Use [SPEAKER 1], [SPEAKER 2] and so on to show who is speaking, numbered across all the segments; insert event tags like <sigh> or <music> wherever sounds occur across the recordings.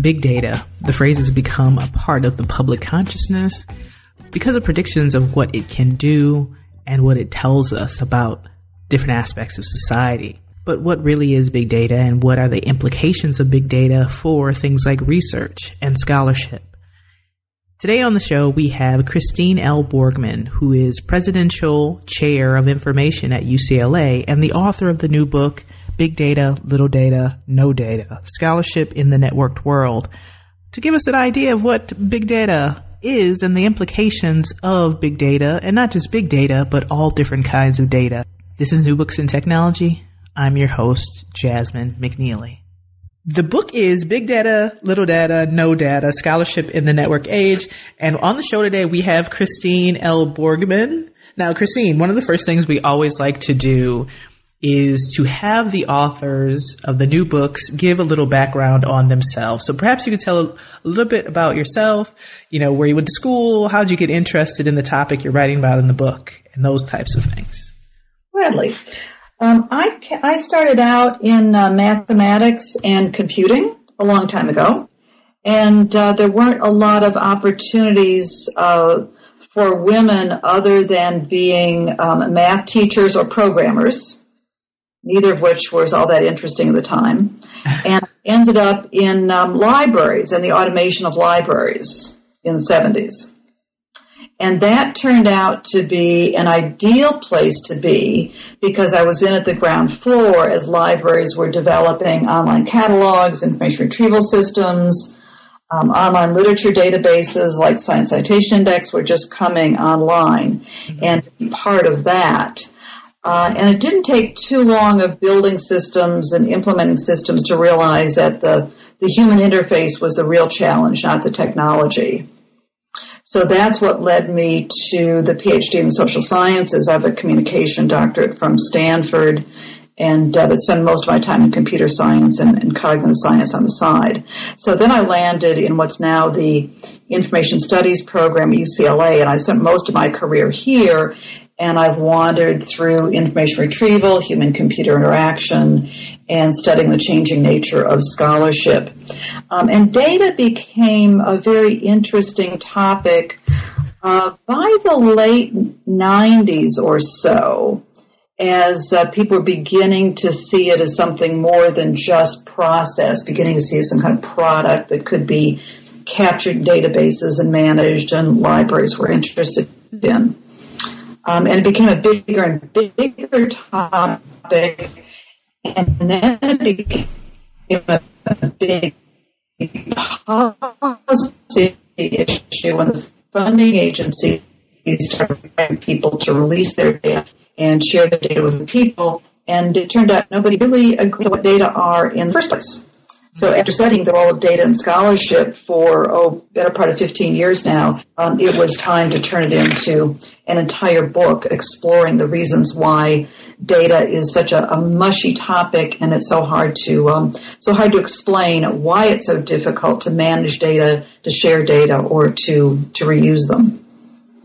[SPEAKER 1] Big data. The phrase has become a part of the public consciousness because of predictions of what it can do and what it tells us about different aspects of society. But what really is big data and what are the implications of big data for things like research and scholarship? Today on the show, we have Christine L. Borgman, who is Presidential Chair of Information at UCLA and the author of the new book, Big Data, Little Data, No Data Scholarship in the Networked World, to give us an idea of what big data is and the implications of big data, and not just big data, but all different kinds of data. This is New Books in Technology. I'm your host, Jasmine McNealy. The book is Big Data, Little Data, No Data, Scholarship in the Network Age. And on the show today, we have Christine L. Borgman. Now, Christine, one of the first things we always like to do is to have the authors of the new books give a little background on themselves. So perhaps you could tell a little bit about yourself, you know, where you went to school, how did you get interested in the topic you're writing about in the book, and those types of things.
[SPEAKER 2] Gladly. Um, I, I started out in uh, mathematics and computing a long time ago, and uh, there weren't a lot of opportunities uh, for women other than being um, math teachers or programmers, neither of which was all that interesting at the time, <laughs> and ended up in um, libraries and the automation of libraries in the 70s. And that turned out to be an ideal place to be because I was in at the ground floor as libraries were developing online catalogs, information retrieval systems, um, online literature databases like Science Citation Index were just coming online and part of that. Uh, and it didn't take too long of building systems and implementing systems to realize that the, the human interface was the real challenge, not the technology. So that's what led me to the PhD in social sciences. I have a communication doctorate from Stanford and uh, but spent most of my time in computer science and, and, cognitive science on the side. So then I landed in what's now the information studies program at UCLA, and I spent most of my career here. And I've wandered through information retrieval, human computer interaction, and studying the changing nature of scholarship. Um, and data became a very interesting topic uh, by the late 90s or so, as uh, people were beginning to see it as something more than just process, beginning to see it as some kind of product that could be captured databases and managed, and libraries were interested in. Um, and it became a bigger and bigger topic and then it became a, a big policy issue when the funding agencies started requiring people to release their data and share the data with the people. And it turned out nobody really agrees what data are in the first place. So after studying the role of data and scholarship for, oh, better part of 15 years now, um, it was time to turn it into an entire book exploring the reasons why data is such a, a mushy topic and it's so hard to, um, so hard to explain why it's so difficult to manage data, to share data, or to, to reuse them.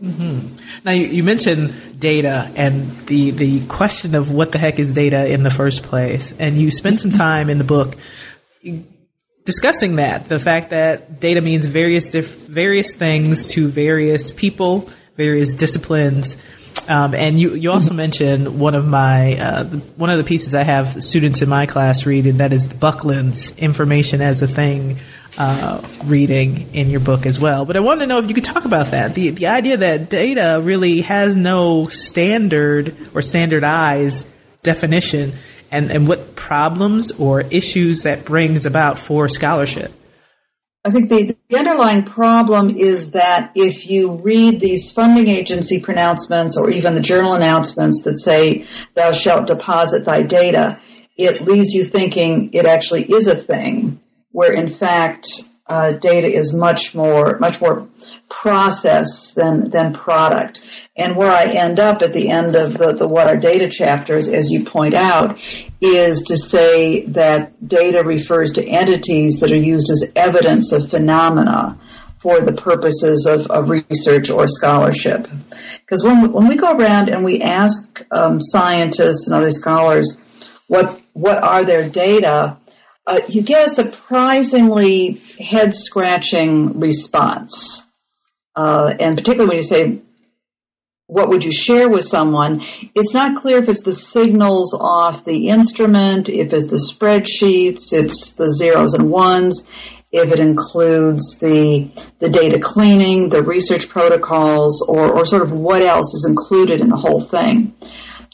[SPEAKER 1] Mm-hmm. Now you, you, mentioned data and the the question of what the heck is data in the first place, and you spend some time in the book discussing that the fact that data means various diff- various things to various people, various disciplines. Um, and you, you also mentioned one of my uh, the, one of the pieces I have students in my class read, and that is the Buckland's "Information as a Thing" uh, reading in your book as well. But I wanted to know if you could talk about that the the idea that data really has no standard or standardized definition, and, and what problems or issues that brings about for scholarship.
[SPEAKER 2] I think the, the underlying problem is that if you read these funding agency pronouncements or even the journal announcements that say thou shalt deposit thy data, it leaves you thinking it actually is a thing where in fact uh, data is much more much more process than than product. And where I end up at the end of the, the what are data chapters, as you point out, is to say that data refers to entities that are used as evidence of phenomena for the purposes of, of research or scholarship. Because when, when we go around and we ask um, scientists and other scholars what what are their data, uh, you get a surprisingly head scratching response. Uh, and particularly when you say, what would you share with someone? It's not clear if it's the signals off the instrument, if it's the spreadsheets, it's the zeros and ones, if it includes the the data cleaning, the research protocols, or, or sort of what else is included in the whole thing.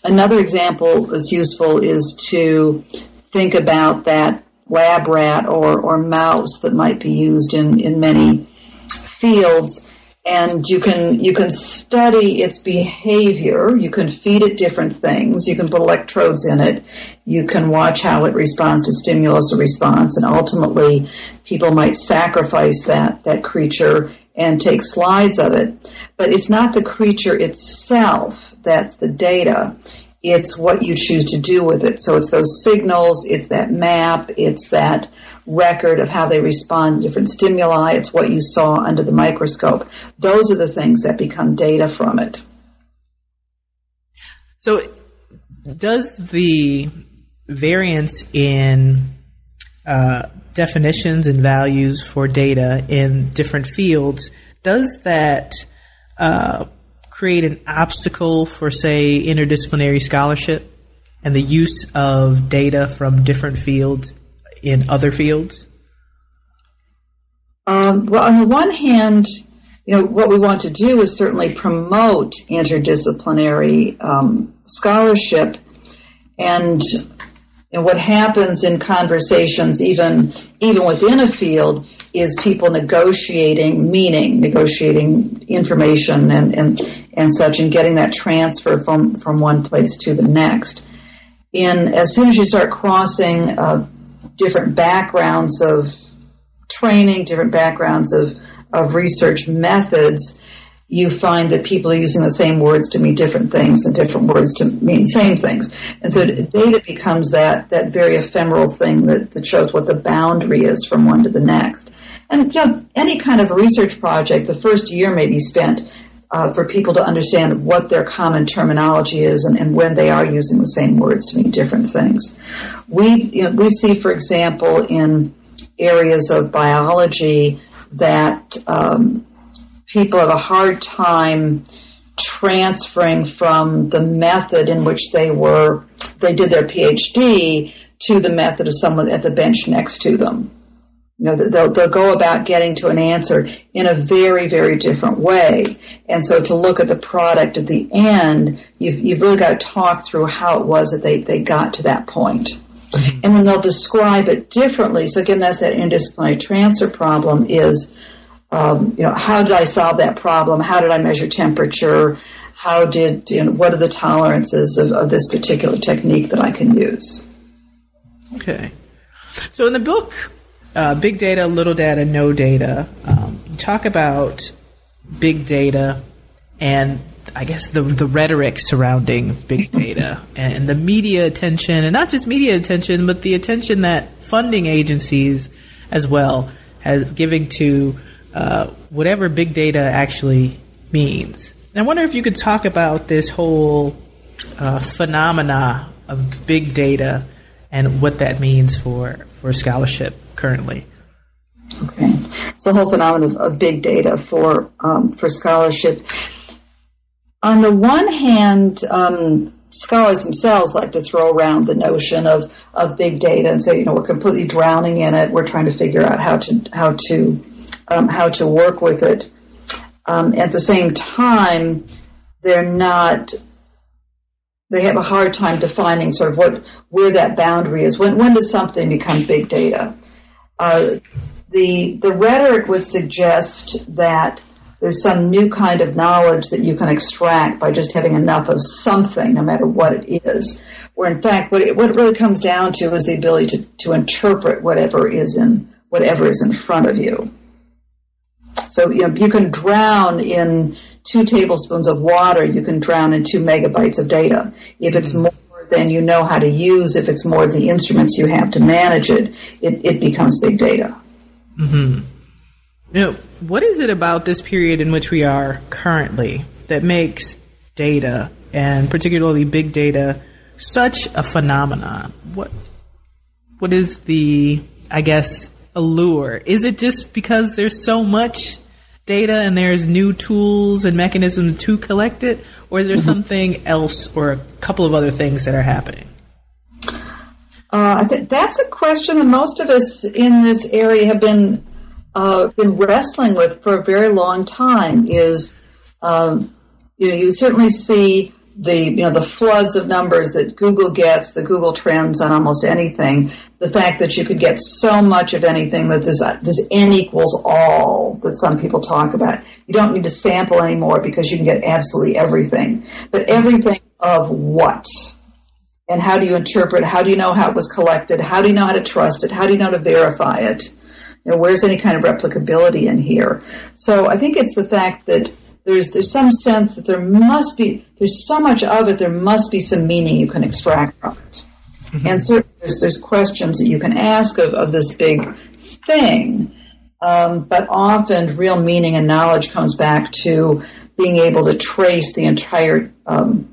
[SPEAKER 2] Another example that's useful is to think about that lab rat or, or mouse that might be used in, in many fields and you can you can study its behavior. You can feed it different things. You can put electrodes in it. You can watch how it responds to stimulus or response. And ultimately people might sacrifice that that creature and take slides of it. But it's not the creature itself that's the data. It's what you choose to do with it. So it's those signals, it's that map, it's that record of how they respond to different stimuli, it's what you saw under the microscope. Those are the things that become data from it.
[SPEAKER 1] So does the variance in uh, definitions and values for data in different fields, does that uh, create an obstacle for, say, interdisciplinary scholarship and the use of data from different fields in other fields?
[SPEAKER 2] Um, well, on the one hand, you know, what we want to do is certainly promote interdisciplinary um, scholarship, and and what happens in conversations, even even within a field, is people negotiating meaning, negotiating information, and and and such, and getting that transfer from, from one place to the next. In as soon as you start crossing uh, different backgrounds of training, different backgrounds of, of research methods, you find that people are using the same words to mean different things and different words to mean the same things. And so data becomes that, that very ephemeral thing that, that shows what the boundary is from one to the next. And you know, any kind of research project, the first year may be spent for people to understand what their common terminology is and, and, when they are using the same words to mean different things. We you know, we see, for example, in areas of biology that um, people have a hard time transferring from the method in which they were they did their PhD to the method of someone at the bench next to them. You know, they'll, they'll go about getting to an answer in a very, very different way. And so to look at the product at the end, you've, you've really got to talk through how it was that they, they got to that point. Mm-hmm. And then they'll describe it differently. So again, that's that interdisciplinary transfer problem is, um, you know, how did I solve that problem? How did I measure temperature? How did, you know, what are the tolerances of, of this particular technique that I can use?
[SPEAKER 1] Okay. So in the book, uh, big data, little data, no data. Um, talk about big data and I guess the the rhetoric surrounding big data <laughs> and the media attention, and not just media attention, but the attention that funding agencies as well has giving to uh, whatever big data actually means. I wonder if you could talk about this whole uh, phenomena of big data and what that means for, for scholarship currently.
[SPEAKER 2] Okay, it's the whole phenomenon of, of big data for um, for scholarship. On the one hand, um, scholars themselves like to throw around the notion of, of big data and say, you know, we're completely drowning in it. We're trying to figure out how to how to um, how to work with it. Um, at the same time, they're not they have a hard time defining sort of what where that boundary is. When when does something become big data? Uh, the the rhetoric would suggest that there's some new kind of knowledge that you can extract by just having enough of something, no matter what it is. Where in fact, what it, what it really comes down to is the ability to, to interpret whatever is in whatever is in front of you. So you know you can drown in two tablespoons of water. You can drown in two megabytes of data. If it's more than you know how to use, if it's more the instruments you have to manage it, it, it becomes big data.
[SPEAKER 1] Mm-hmm. Know, what is it about this period in which we are currently that makes data and particularly big data such a phenomenon? What what is the I guess allure? Is it just because there's so much data and there's new tools and mechanisms to collect it or is there mm-hmm. something else or a couple of other things that are happening?
[SPEAKER 2] Uh, I think that's a question that most of us in this area have been uh, been wrestling with for a very long time is um, you know you certainly see the you know the floods of numbers that Google gets, the Google trends on almost anything. The fact that you could get so much of anything that this this n equals all that some people talk about. You don't need to sample anymore because you can get absolutely everything. But everything of what? And how do you interpret? How do you know how it was collected? How do you know how to trust it? How do you know how to verify it? You know, where's any kind of replicability in here? So I think it's the fact that there's there's some sense that there must be there's so much of it there must be some meaning you can extract from it. Mm-hmm. And certainly there's, there's questions that you can ask of, of this big thing. Um, but often real meaning and knowledge comes back to being able to trace the entire um,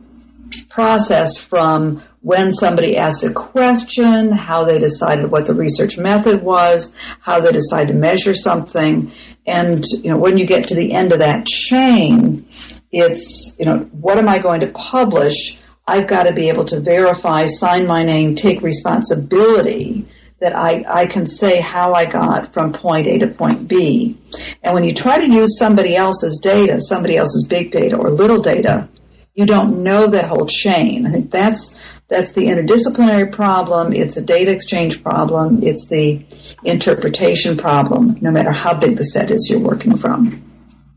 [SPEAKER 2] process from when somebody asked a question, how they decided what the research method was, how they decided to measure something. And, you know, when you get to the end of that chain, it's, you know, what am I going to publish? I've got to be able to verify, sign my name, take responsibility that I, I can say how I got from point A to point B. And when you try to use somebody else's data, somebody else's big data or little data, you don't know that whole chain. I think that's that's the interdisciplinary problem. It's a data exchange problem. It's the interpretation problem, no matter how big the set is you're working from.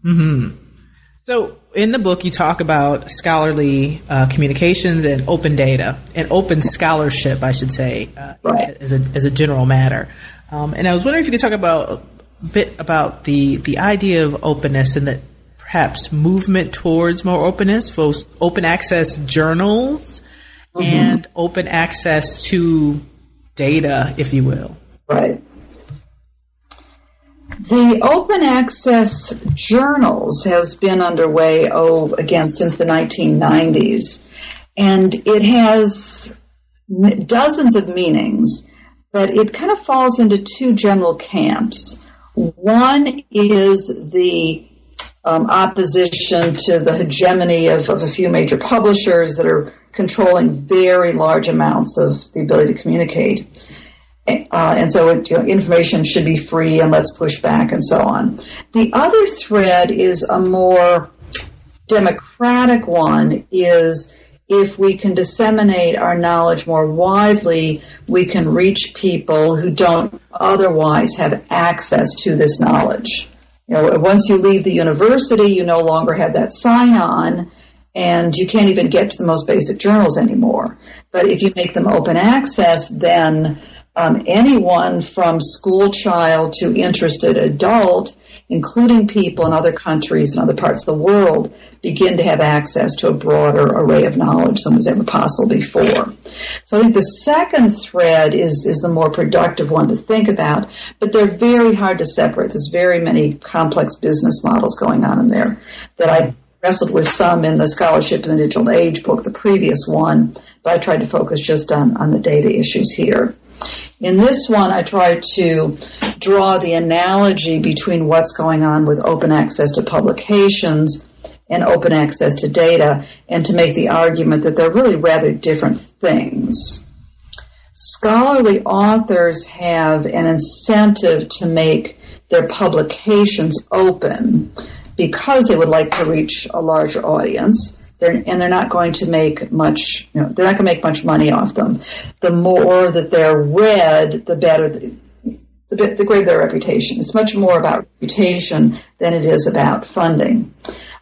[SPEAKER 1] Hmm. So in the book, you talk about scholarly uh, communications and open data and open scholarship, I should say, uh, right. as a as a general matter. Um, and I was wondering if you could talk about a bit about the the idea of openness and that perhaps movement towards more openness, for open access journals mm-hmm. and open access to data, if you will.
[SPEAKER 2] Right. The open access journals has been underway, oh, again, since the 1990s. And it has dozens of meanings, but it kind of falls into two general camps. One is the um, opposition to the hegemony of, of a few major publishers that are controlling very large amounts of the ability to communicate. Uh, and so it, you know, information should be free and let's push back and so on. The other thread is a more democratic one is if we can disseminate our knowledge more widely, we can reach people who don't otherwise have access to this knowledge. You know, once you leave the university, you no longer have that sign on and you can't even get to the most basic journals anymore. But if you make them open access, then Um, anyone from school child to interested adult, including people in other countries and other parts of the world, begin to have access to a broader array of knowledge than was ever possible before. So I think the second thread is, is the more productive one to think about, but they're very hard to separate. There's very many complex business models going on in there that I wrestled with some in the Scholarship in the Digital Age book, the previous one, but I tried to focus just on, on the data issues here. In this one, I tried to draw the analogy between what's going on with open access to publications and open access to data and to make the argument that they're really rather different things. Scholarly authors have an incentive to make their publications open because they would like to reach a larger audience. They're, and they're not going to make much, you know, they're not going to make much money off them. The more that they're read, the better, the, the, degrade their reputation. It's much more about reputation than it is about funding.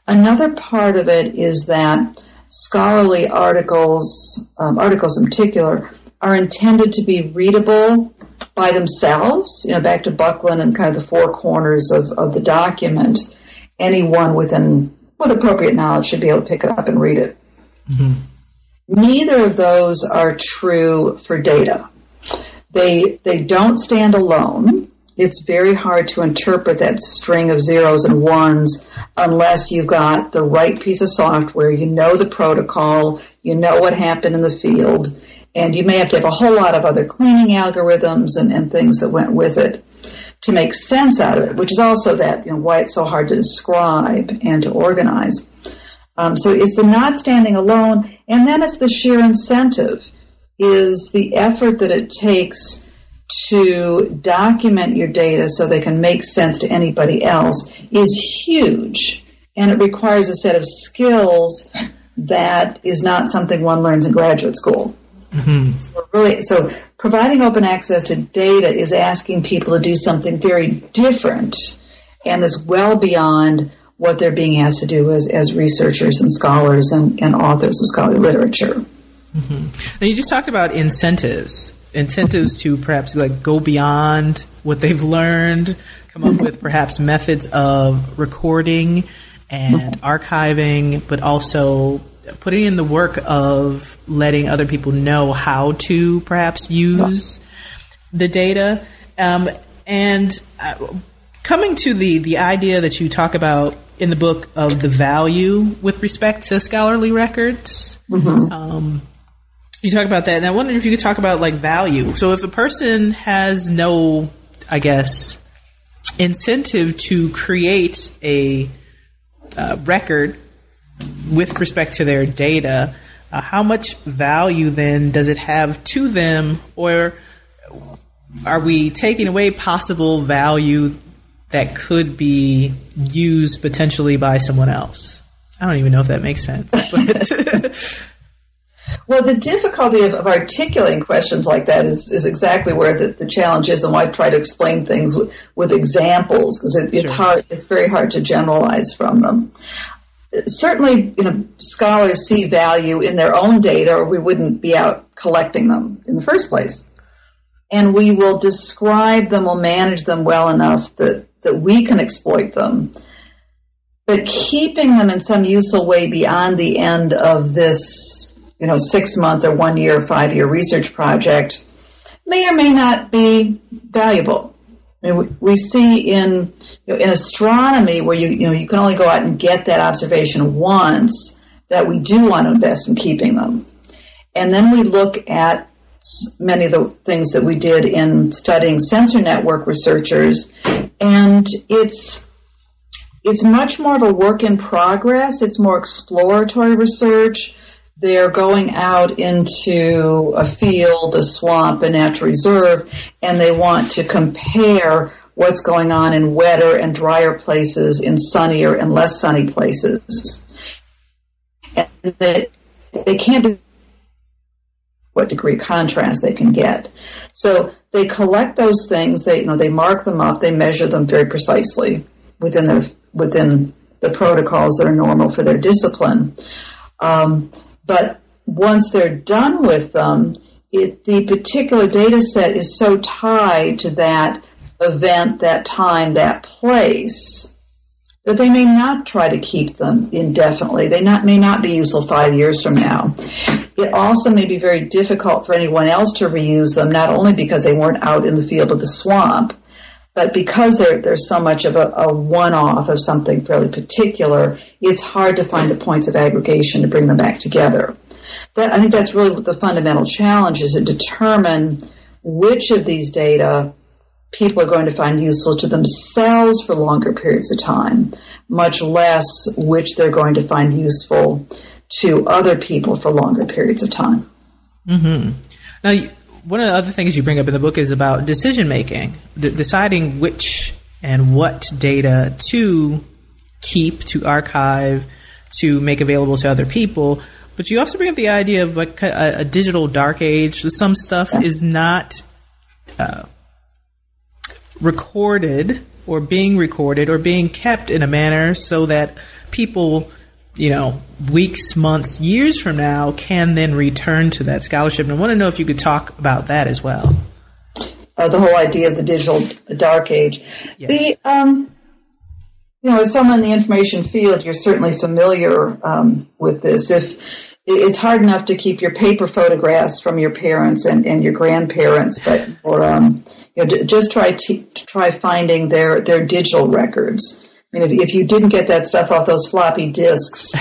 [SPEAKER 2] Another part of it is that scholarly articles, um, articles in particular, are intended to be readable by themselves, you know, back to Buckland and kind of the four corners of, of the document. Anyone within, with appropriate knowledge should be able to pick it up and read it. Mm-hmm. Neither of those are true for data. They, they don't stand alone. It's very hard to interpret that string of zeros and ones unless you've got the right piece of software, you know the protocol, you know what happened in the field, and you may have to have a whole lot of other cleaning algorithms and, and things that went with it to make sense out of it, which is also that, you know, why it's so hard to describe and to organize. Um, so it's the not standing alone, and then it's the sheer incentive, is the effort that it takes to document your data so they can make sense to anybody else is huge. And it requires a set of skills that is not something one learns in graduate school. Mm-hmm. So really, so providing open access to data is asking people to do something very different and is well beyond what they're being asked to do as, as researchers and scholars and, and authors of scholarly literature.
[SPEAKER 1] Mm-hmm. Now you just talked about incentives, incentives to perhaps like go beyond what they've learned, come up with perhaps methods of recording and archiving, but also putting in the work of letting other people know how to perhaps use the data. Um, and uh, coming to the, the idea that you talk about in the book of the value with respect to scholarly records. Mm-hmm. Um, you talk about that, and I wonder if you could talk about like value. So, if a person has no, I guess, incentive to create a uh, record with respect to their data, uh, how much value then does it have to them, or are we taking away possible value that could be used potentially by someone else? I don't even know if that makes sense. <laughs> <laughs>
[SPEAKER 2] well, the difficulty of, of, articulating questions like that is, is exactly where the, the, challenge is, and why I try to explain things with, with examples because it, it's sure. hard. It's very hard to generalize from them certainly, you know, scholars see value in their own data, or we wouldn't be out collecting them in the first place. And we will describe them, we'll manage them well enough that, that we can exploit them. But keeping them in some useful way beyond the end of this, you know, six month or one year, five year research project may or may not be valuable. I mean, we, we see in you know, in astronomy, where you you know you can only go out and get that observation once, that we do want to invest in keeping them. And then we look at many of the things that we did in studying sensor network researchers, and it's it's much more of a work in progress. It's more exploratory research. They're going out into a field, a swamp, a natural reserve, and they want to compare what's going on in wetter and drier places, in sunnier and less sunny places. And they, they can't do what degree of contrast they can get. So they collect those things, they you know, they mark them up, they measure them very precisely within their within the protocols that are normal for their discipline. Um, but once they're done with them, it, the particular data set is so tied to that event, that time, that place, that they may not try to keep them indefinitely. They not, may not be useful five years from now. It also may be very difficult for anyone else to reuse them, not only because they weren't out in the field of the swamp, but because there's so much of a, a one-off of something fairly particular, it's hard to find the points of aggregation to bring them back together. That, I think that's really the fundamental challenge is to determine which of these data people are going to find useful to themselves for longer periods of time, much less which they're going to find useful to other people for longer periods of time.
[SPEAKER 1] Mm-hmm. Now, one of the other things you bring up in the book is about decision making, deciding which and what data to keep, to archive, to make available to other people. But you also bring up the idea of like a, a digital dark age. Some stuff is not uh, recorded or being recorded or being kept in a manner so that people, you know, weeks, months, years from now can then return to that scholarship. And I want to know if you could talk about that as well.
[SPEAKER 2] Uh, the whole idea of the digital dark age.
[SPEAKER 1] Yes.
[SPEAKER 2] The, um, you know, as someone in the information field, you're certainly familiar um, with this. If it's hard enough to keep your paper photographs from your parents and, and your grandparents, but or um, you know, just try to try finding their their digital records. I mean, if, if you didn't get that stuff off those floppy disks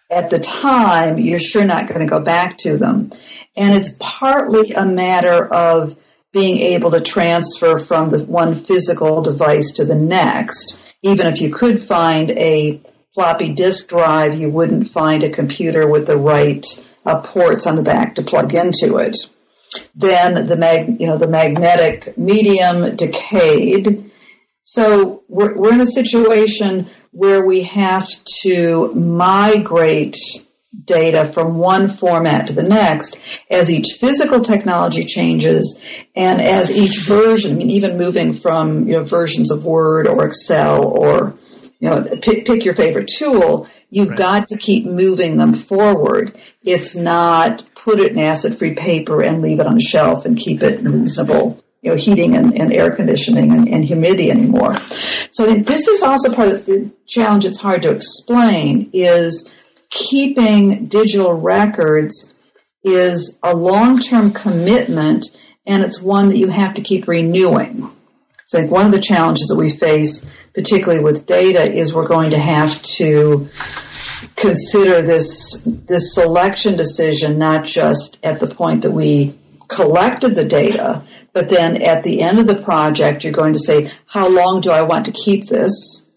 [SPEAKER 2] <laughs> at the time, you're sure not going to go back to them. And it's partly a matter of being able to transfer from the one physical device to the next. Even if you could find a floppy disk drive, you wouldn't find a computer with the right uh, ports on the back to plug into it. Then the mag, you know, the magnetic medium decayed. So we're, we're in a situation where we have to migrate data from one format to the next as each physical technology changes and as each version, I mean, even moving from, you know, versions of Word or Excel or, you know, pick, pick your favorite tool, you've right. got to keep moving them forward. It's not put it in acid-free paper and leave it on a shelf and keep it reasonable you know, heating and, and air conditioning and, and, humidity anymore. So this is also part of the challenge. It's hard to explain is keeping digital records is a long-term commitment and it's one that you have to keep renewing. So one of the challenges that we face, particularly with data, is we're going to have to consider this, this selection decision not just at the point that we collected the data, but then at the end of the project, you're going to say, how long do I want to keep this?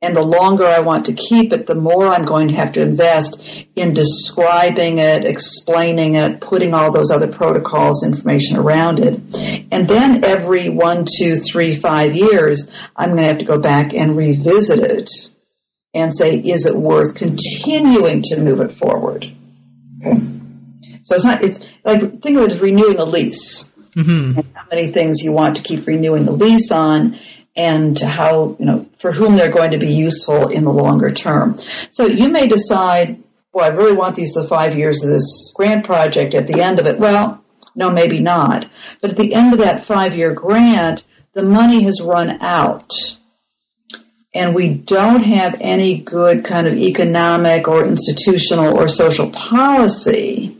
[SPEAKER 2] And the longer I want to keep it, the more I'm going to have to invest in describing it, explaining it, putting all those other protocols, information around it. And then every one, two, three, five years, I'm going to have to go back and revisit it and say, is it worth continuing to move it forward? Okay. So it's not, it's like, think of it as renewing a lease. Mm-hmm. how many things you want to keep renewing the lease on and how, you know, for whom they're going to be useful in the longer term. So you may decide, well, I really want these the five years of this grant project at the end of it. Well, no, maybe not. But at the end of that five year grant, the money has run out. And we don't have any good kind of economic or institutional or social policy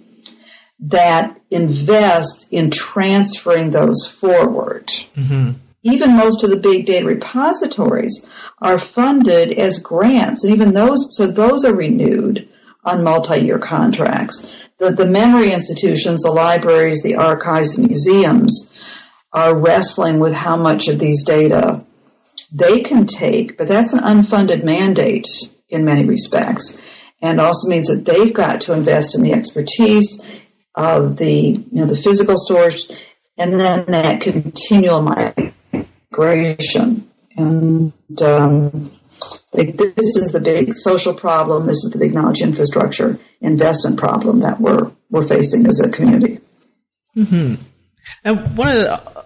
[SPEAKER 2] that invests in transferring those forward. Mm-hmm even most of the big data repositories are funded as grants, and even those, so those are renewed on multi-year contracts. The, the memory institutions, the libraries, the archives, the museums are wrestling with how much of these data they can take, but that's an unfunded mandate in many respects, and also means that they've got to invest in the expertise of the you know the physical storage, and then that continual migration. And um, this is the big social problem. This is the big knowledge infrastructure investment problem that we're we're facing as a community.
[SPEAKER 1] Mm-hmm. And one of the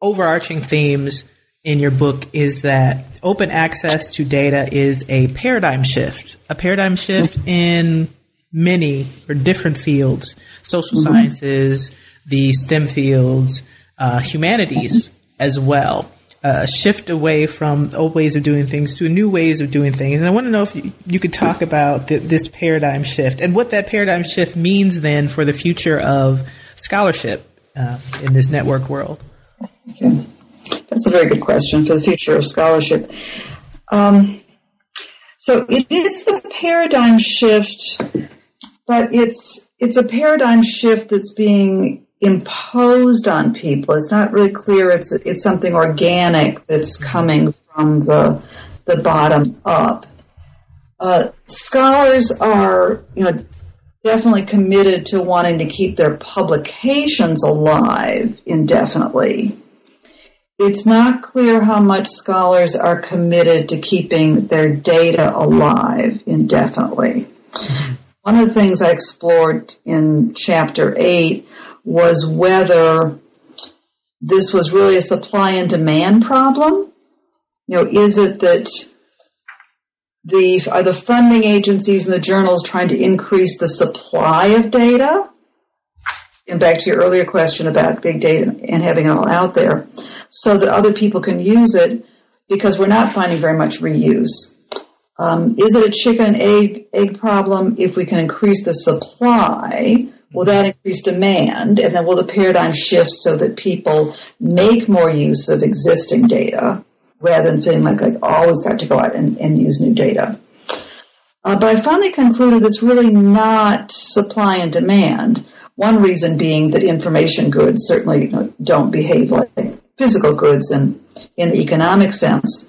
[SPEAKER 1] overarching themes in your book is that open access to data is a paradigm shift, a paradigm shift mm-hmm. in many or different fields, social mm-hmm. sciences, the STEM fields, uh, humanities as well a shift away from old ways of doing things to new ways of doing things. And I want to know if you, you could talk about the, this paradigm shift and what that paradigm shift means then for the future of scholarship uh, in this network world.
[SPEAKER 2] Okay. That's a very good question for the future of scholarship. Um, so it is the paradigm shift, but it's it's a paradigm shift that's being imposed on people. It's not really clear. It's it's something organic that's coming from the the bottom up. Uh, scholars are, you know, definitely committed to wanting to keep their publications alive indefinitely. It's not clear how much scholars are committed to keeping their data alive indefinitely. One of the things I explored in chapter eight was whether this was really a supply and demand problem. You know, is it that the are the funding agencies and the journals trying to increase the supply of data? And back to your earlier question about big data and having it all out there, so that other people can use it, because we're not finding very much reuse. Um, is it a chicken egg egg problem? If we can increase the supply, will that increase demand, and then will the paradigm shift so that people make more use of existing data? rather than feeling like I've always got to go out and, and use new data. Uh, but I finally concluded it's really not supply and demand. One reason being that information goods certainly you know, don't behave like physical goods in, in the economic sense.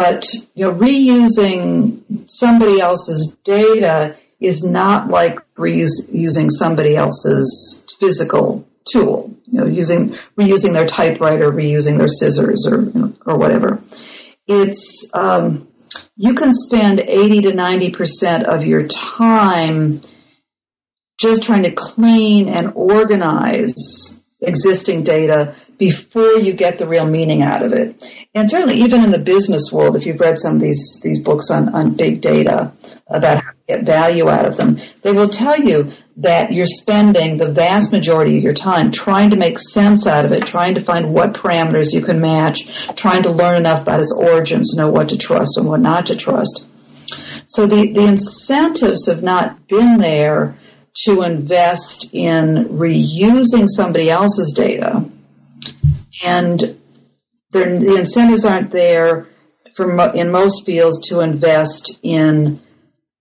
[SPEAKER 2] But you know, reusing somebody else's data is not like reusing somebody else's physical tool. You know, using reusing their typewriter, reusing their scissors, or or whatever. It's um, you can spend eighty to ninety percent of your time just trying to clean and organize existing data before you get the real meaning out of it. And certainly even in the business world, if you've read some of these, these books on, on big data about how to get value out of them, they will tell you that you're spending the vast majority of your time trying to make sense out of it, trying to find what parameters you can match, trying to learn enough about its origins know what to trust and what not to trust. So the, the incentives have not been there to invest in reusing somebody else's data. And the incentives aren't there for in most fields to invest in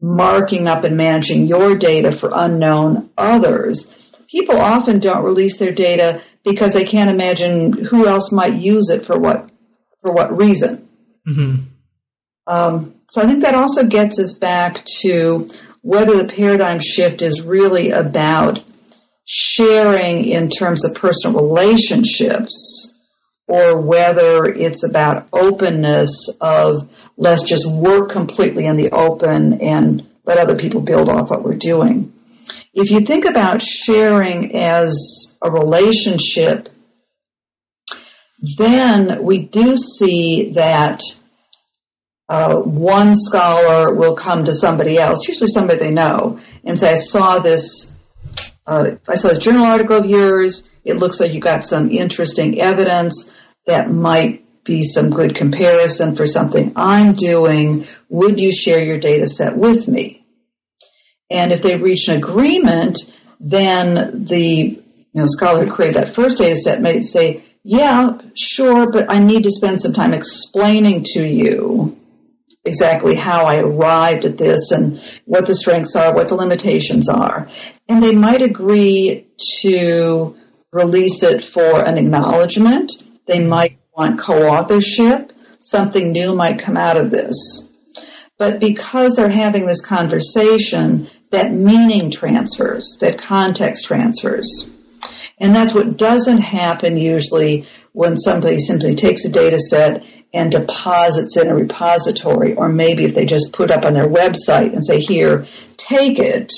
[SPEAKER 2] marking up and managing your data for unknown others. People often don't release their data because they can't imagine who else might use it for what for what reason. Mm-hmm. Um, so I think that also gets us back to whether the paradigm shift is really about sharing in terms of personal relationships or whether it's about openness of let's just work completely in the open and let other people build off what we're doing. If you think about sharing as a relationship, then we do see that uh, one scholar will come to somebody else, usually somebody they know, and say, "I saw this. Uh, I saw this journal article of yours. It looks like you got some interesting evidence that might be some good comparison for something I'm doing. Would you share your data set with me? And if they reach an agreement, then the you know, scholar who created that first data set may say, yeah, sure, but I need to spend some time explaining to you exactly how I arrived at this and what the strengths are, what the limitations are. And they might agree to release it for an acknowledgement. They hmm. might want co-authorship. Something new might come out of this. But because they're having this conversation, that meaning transfers, that context transfers. And that's what doesn't happen usually when somebody simply takes a data set and deposits in a repository, or maybe if they just put up on their website and say, here, take it.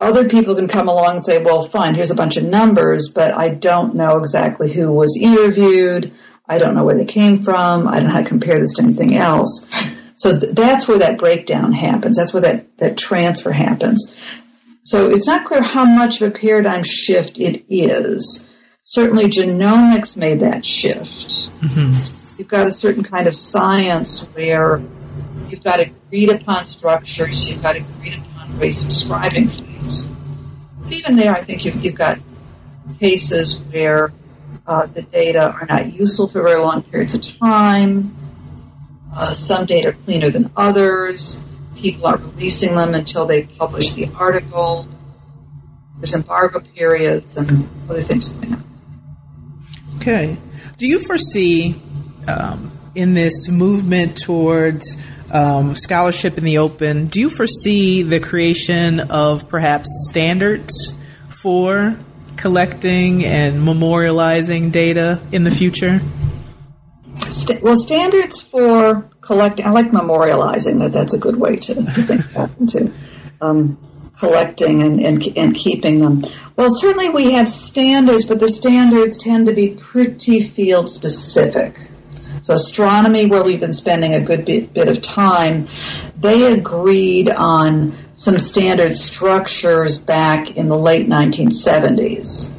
[SPEAKER 2] Other people can come along and say, well, fine, here's a bunch of numbers, but I don't know exactly who was interviewed. I don't know where they came from. I don't know how to compare this to anything else. So th- that's where that breakdown happens. That's where that, that transfer happens. So it's not clear how much of a paradigm shift it is. Certainly genomics made that shift. Mm-hmm. You've got a certain kind of science where you've got agreed upon structures, you've got agreed upon ways of describing things. Even there, I think you've, you've got cases where uh, the data are not useful for very long periods of time. Uh, some data are cleaner than others. People aren't releasing them until they publish the article. There's embargo periods and other things going on.
[SPEAKER 1] Okay. Do you foresee um, in this movement towards um, scholarship in the open, do you foresee the creation of perhaps standards for collecting and memorializing data in the future?
[SPEAKER 2] St- well, standards for collecting, I like memorializing, that that's a good way to, to think about it. Um, collecting and, and, and keeping them? Well, certainly we have standards, but the standards tend to be pretty field specific. So astronomy, where we've been spending a good bit, bit of time, they agreed on some standard structures back in the late 1970s.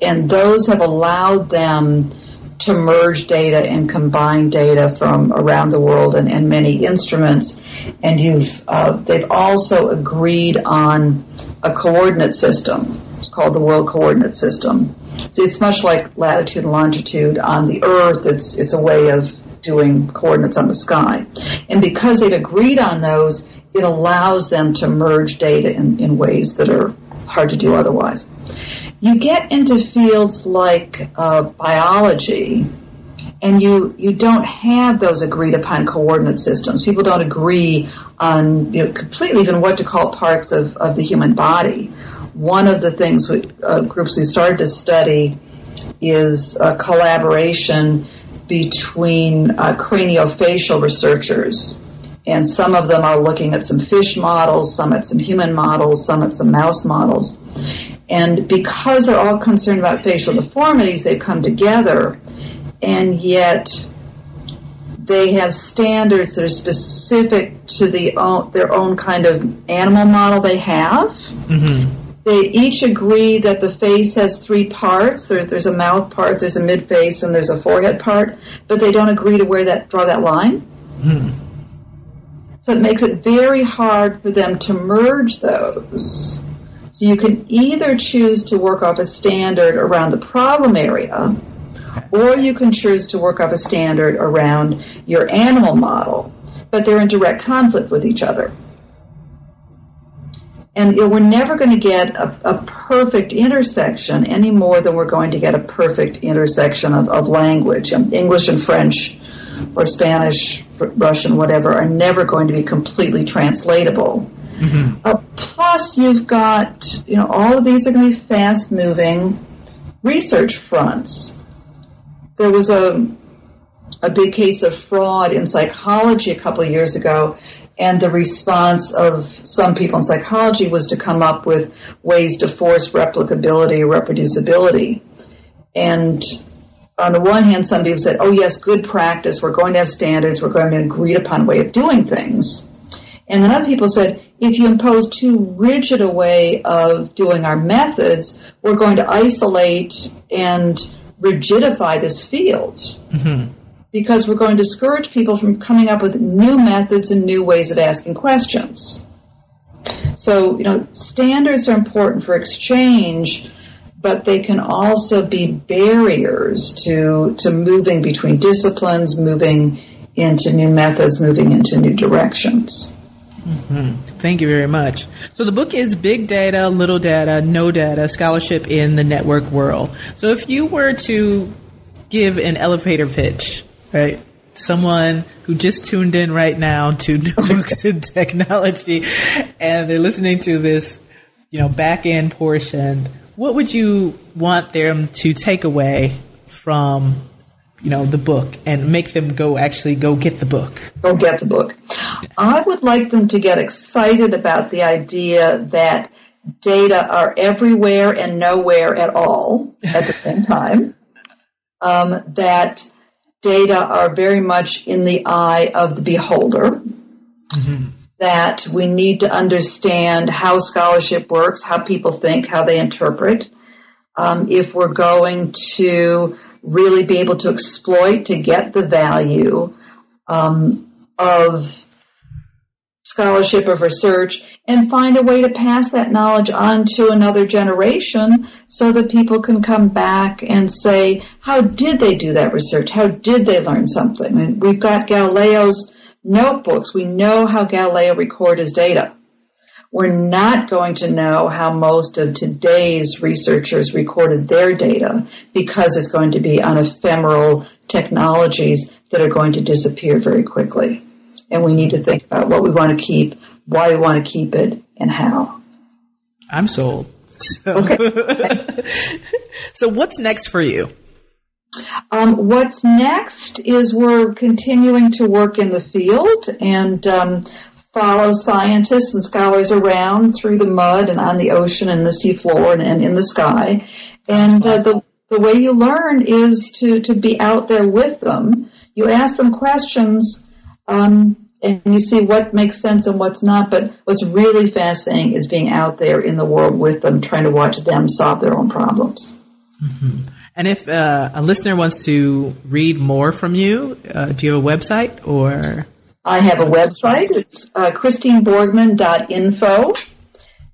[SPEAKER 2] And those have allowed them to merge data and combine data from around the world and, and many instruments. And you've, uh, they've also agreed on a coordinate system. It's called the World Coordinate System. So it's much like latitude and longitude on the Earth. It's, it's a way of doing coordinates on the sky. And because they've agreed on those, it allows them to merge data in, in ways that are hard to do otherwise. You get into fields like uh, biology, and you you don't have those agreed upon coordinate systems. People don't agree on you know, completely even what to call parts of, of the human body. One of the things we, uh, groups we started to study is a collaboration between uh, craniofacial researchers. And some of them are looking at some fish models, some at some human models, some at some mouse models. And because they're all concerned about facial deformities, they've come together, and yet they have standards that are specific to the own, their own kind of animal model they have. Mm-hmm. They each agree that the face has three parts. There's, there's a mouth part, there's a mid face, and there's a forehead part, but they don't agree to where that draw that line. Mm-hmm. So it makes it very hard for them to merge those. So you can either choose to work off a standard around the problem area, or you can choose to work off a standard around your animal model, but they're in direct conflict with each other. And we're never going to get a, a, perfect intersection any more than we're going to get a perfect intersection of, of language. And English and French or Spanish, Russian, whatever, are never going to be completely translatable. Mm-hmm. Uh, plus, you've got, you know, all of these are going to be fast moving research fronts. There was a, a big case of fraud in psychology a couple of years ago, and the response of some people in psychology was to come up with ways to force replicability or reproducibility. And on the one hand, some people said, oh, yes, good practice. We're going to have standards. We're going to agreed upon way of doing things. And then other people said, if you impose too rigid a way of doing our methods, we're going to isolate and rigidify this field. Mm-hmm. Because we're going to discourage people from coming up with new methods and new ways of asking questions. So, you know, standards are important for exchange, but they can also be barriers to, to moving between disciplines, moving into new methods, moving into new directions.
[SPEAKER 1] Mm-hmm. Thank you very much. So the book is Big Data, Little Data, No Data, Scholarship in the Network World. So if you were to give an elevator pitch, right, someone who just tuned in right now to <laughs> New Books and Technology and they're listening to this, you know, back end portion, what would you want them to take away from you know the book and make them go actually go get the book?
[SPEAKER 2] Go get the book. I would like them to get excited about the idea that data are everywhere and nowhere at all at the same time. Um, that data are very much in the eye of the beholder mm-hmm. that we need to understand how scholarship works how people think how they interpret um, if we're going to really be able to exploit to get the value um, of scholarship of research and find a way to pass that knowledge on to another generation so that people can come back and say, how did they do that research? How did they learn something? Mean, we've got Galileo's notebooks. We know how Galileo recorded his data we're not going to know how most of today's researchers recorded their data because it's going to be on ephemeral technologies that are going to disappear very quickly. And we need to think about what we want to keep, why we want to keep it, and how.
[SPEAKER 1] I'm sold. So, okay. <laughs> so what's next for you?
[SPEAKER 2] Um, what's next is we're continuing to work in the field and um, follow scientists and scholars around through the mud and on the ocean and the seafloor and, and in the sky. And uh, the the way you learn is to to be out there with them. You ask them questions. Um, and you see what makes sense and what's not. But what's really fascinating is being out there in the world with them, trying to watch them solve their own problems.
[SPEAKER 1] Mm-hmm. And if uh, a listener wants to read more from you, uh, do you have a website or?
[SPEAKER 2] I have a website. It's uh, christineborgman.info.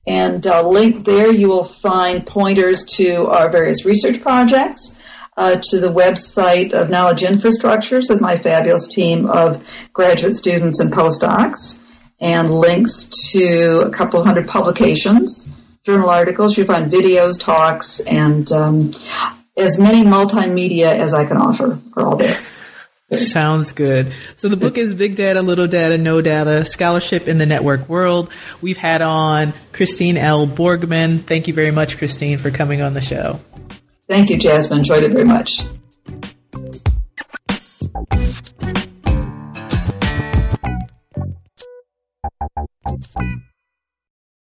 [SPEAKER 2] And uh, link there, you will find pointers to our various research projects uh, to the website of Knowledge Infrastructures with my fabulous team of graduate students and postdocs, and links to a couple hundred publications, journal articles. You find videos, talks, and um, as many multimedia as I can offer are all there. <laughs>
[SPEAKER 1] Sounds good. So the book is Big Data, Little Data, No Data, Scholarship in the Network World. We've had on Christine L. Borgman. Thank you very much, Christine, for coming on the show.
[SPEAKER 2] Thank you, Jasmine. Enjoyed it very much.